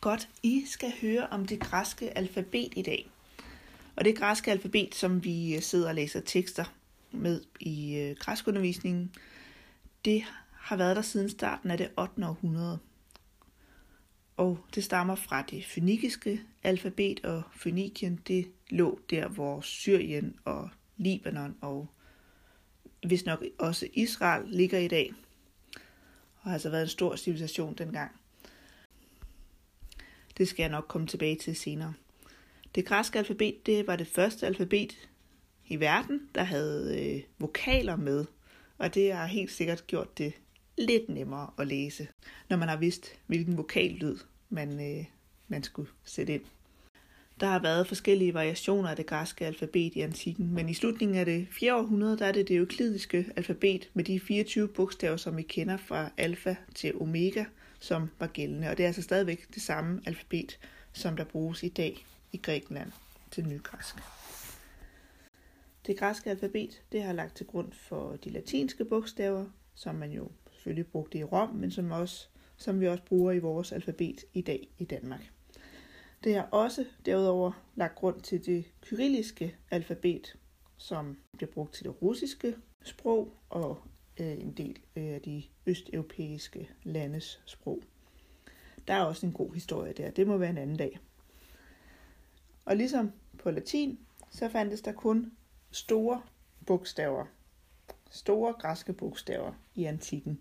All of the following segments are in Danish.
Godt, I skal høre om det græske alfabet i dag. Og det græske alfabet, som vi øh, sidder og læser tekster med i øh, græskundervisningen, det har været der siden starten af det 8. århundrede. Og det stammer fra det fønikiske alfabet, og Fønikien det lå der, hvor Syrien og Libanon og hvis nok også Israel ligger i dag. Og har altså været en stor civilisation dengang. Det skal jeg nok komme tilbage til senere. Det græske alfabet, det var det første alfabet i verden, der havde øh, vokaler med. Og det har helt sikkert gjort det lidt nemmere at læse, når man har vidst, hvilken vokallyd man, øh, man skulle sætte ind. Der har været forskellige variationer af det græske alfabet i antikken, men i slutningen af det 4. århundrede, der er det det euklidiske alfabet med de 24 bogstaver, som vi kender fra alfa til omega, som var gældende. Og det er altså stadigvæk det samme alfabet, som der bruges i dag i Grækenland til nygræsk. Det græske alfabet det har lagt til grund for de latinske bogstaver, som man jo selvfølgelig brugte i Rom, men som, også, som vi også bruger i vores alfabet i dag i Danmark. Det har også derudover lagt grund til det kyrilliske alfabet, som bliver brugt til det russiske sprog og Øh, en del af de østeuropæiske landes sprog. Der er også en god historie der. Det må være en anden dag. Og ligesom på latin, så fandtes der kun store bogstaver, store græske bogstaver i antikken.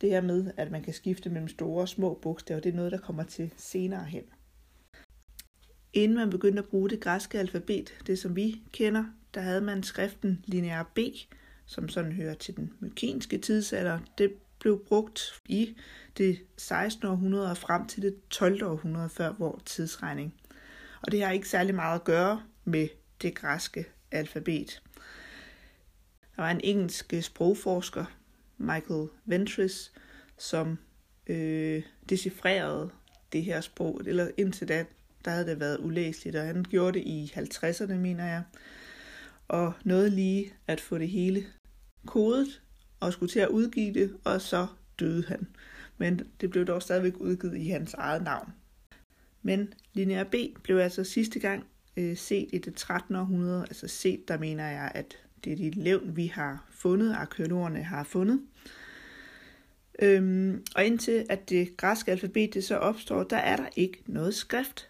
Det her med, at man kan skifte mellem store og små bogstaver, det er noget, der kommer til senere hen. Inden man begyndte at bruge det græske alfabet, det som vi kender, der havde man skriften linear B, som sådan hører til den mykenske tidsalder. Det blev brugt i det 16. århundrede og frem til det 12. århundrede før vores tidsregning. Og det har ikke særlig meget at gøre med det græske alfabet. Der var en engelsk sprogforsker, Michael Ventris, som øh, decifrerede det her sprog, eller indtil da der havde det været ulæseligt, og han gjorde det i 50'erne, mener jeg. Og nåede lige at få det hele kodet, og skulle til at udgive det, og så døde han. Men det blev dog stadigvæk udgivet i hans eget navn. Men lineær B blev altså sidste gang øh, set i det 13. århundrede, altså set, der mener jeg, at det er de levn, vi har fundet, arkeologerne har fundet. Øhm, og indtil at det græske alfabet det så opstår, der er der ikke noget skrift.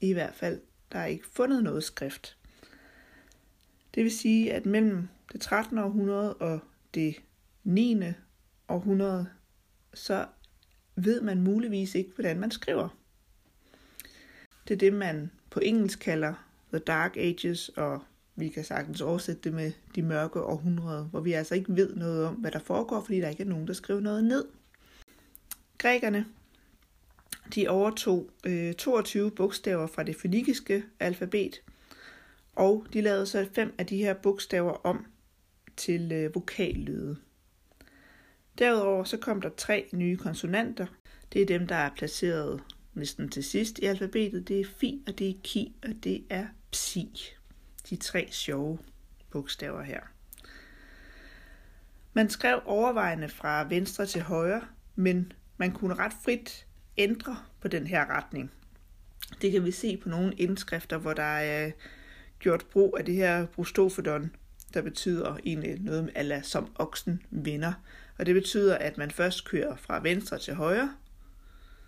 I hvert fald, der er ikke fundet noget skrift. Det vil sige, at mellem det 13. århundrede og det 9. århundrede, så ved man muligvis ikke, hvordan man skriver. Det er det, man på engelsk kalder The Dark Ages, og vi kan sagtens oversætte det med de mørke århundreder, hvor vi altså ikke ved noget om, hvad der foregår, fordi der ikke er nogen, der skriver noget ned. Grækerne de overtog øh, 22 bogstaver fra det fønikiske alfabet, og de lavede så fem af de her bogstaver om til øh, vokallyde. Derudover så kom der tre nye konsonanter. Det er dem, der er placeret næsten til sidst i alfabetet. Det er fi, og det er ki, og det er psi. De tre sjove bogstaver her. Man skrev overvejende fra venstre til højre, men man kunne ret frit ændre på den her retning. Det kan vi se på nogle indskrifter, hvor der er gjort brug af det her brustofodon, der betyder egentlig noget med alla som oksen vinder. Og det betyder, at man først kører fra venstre til højre,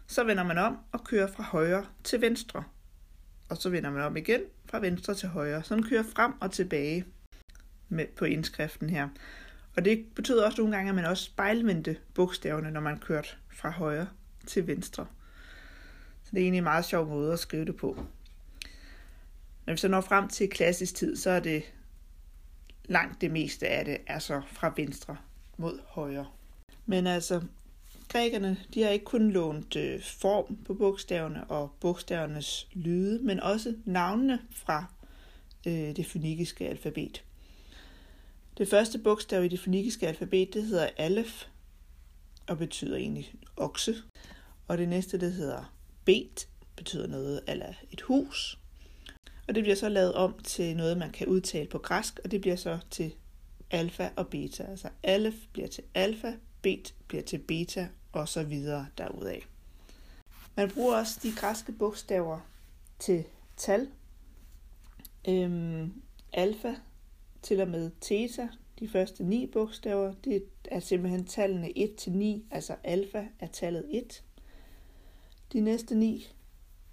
så vender man om og kører fra højre til venstre. Og så vender man om igen fra venstre til højre. Så man kører frem og tilbage med, på indskriften her. Og det betyder også nogle gange, at man også spejlvendte bogstaverne, når man kørte fra højre til venstre. Så det er egentlig en meget sjov måde at skrive det på. Når vi så når frem til klassisk tid, så er det langt det meste af det er så fra venstre mod højre. Men altså, grækerne, de har ikke kun lånt øh, form på bogstaverne og bogstavernes lyde, men også navnene fra øh, det fønikiske alfabet. Det første bogstav i det fønikiske alfabet, det hedder alef, og betyder egentlig okse. Og det næste, det hedder bet, betyder noget eller et hus. Og det bliver så lavet om til noget, man kan udtale på græsk, og det bliver så til alfa og beta. Altså alf bliver til alfa, bet bliver til beta, og så videre derudaf. Man bruger også de græske bogstaver til tal. Øhm, alfa til og med theta, de første ni bogstaver, det er simpelthen tallene 1 til 9, altså alfa er tallet 1. De næste ni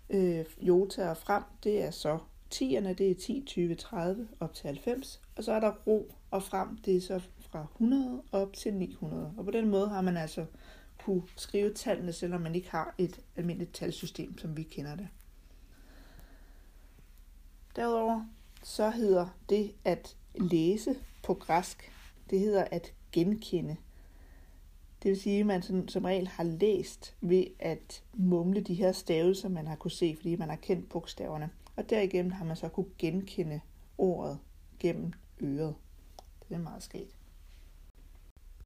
øh, jota og frem, det er så 10'erne, det er 10, 20, 30 op til 90, og så er der ro og frem, det er så fra 100 op til 900. Og på den måde har man altså kunne skrive tallene, selvom man ikke har et almindeligt talsystem, som vi kender det. Derudover så hedder det at læse på græsk, det hedder at genkende. Det vil sige, at man sådan, som regel har læst ved at mumle de her stavelser, man har kunne se, fordi man har kendt bogstaverne. Og derigennem har man så kunne genkende ordet gennem øret. Det er meget sket.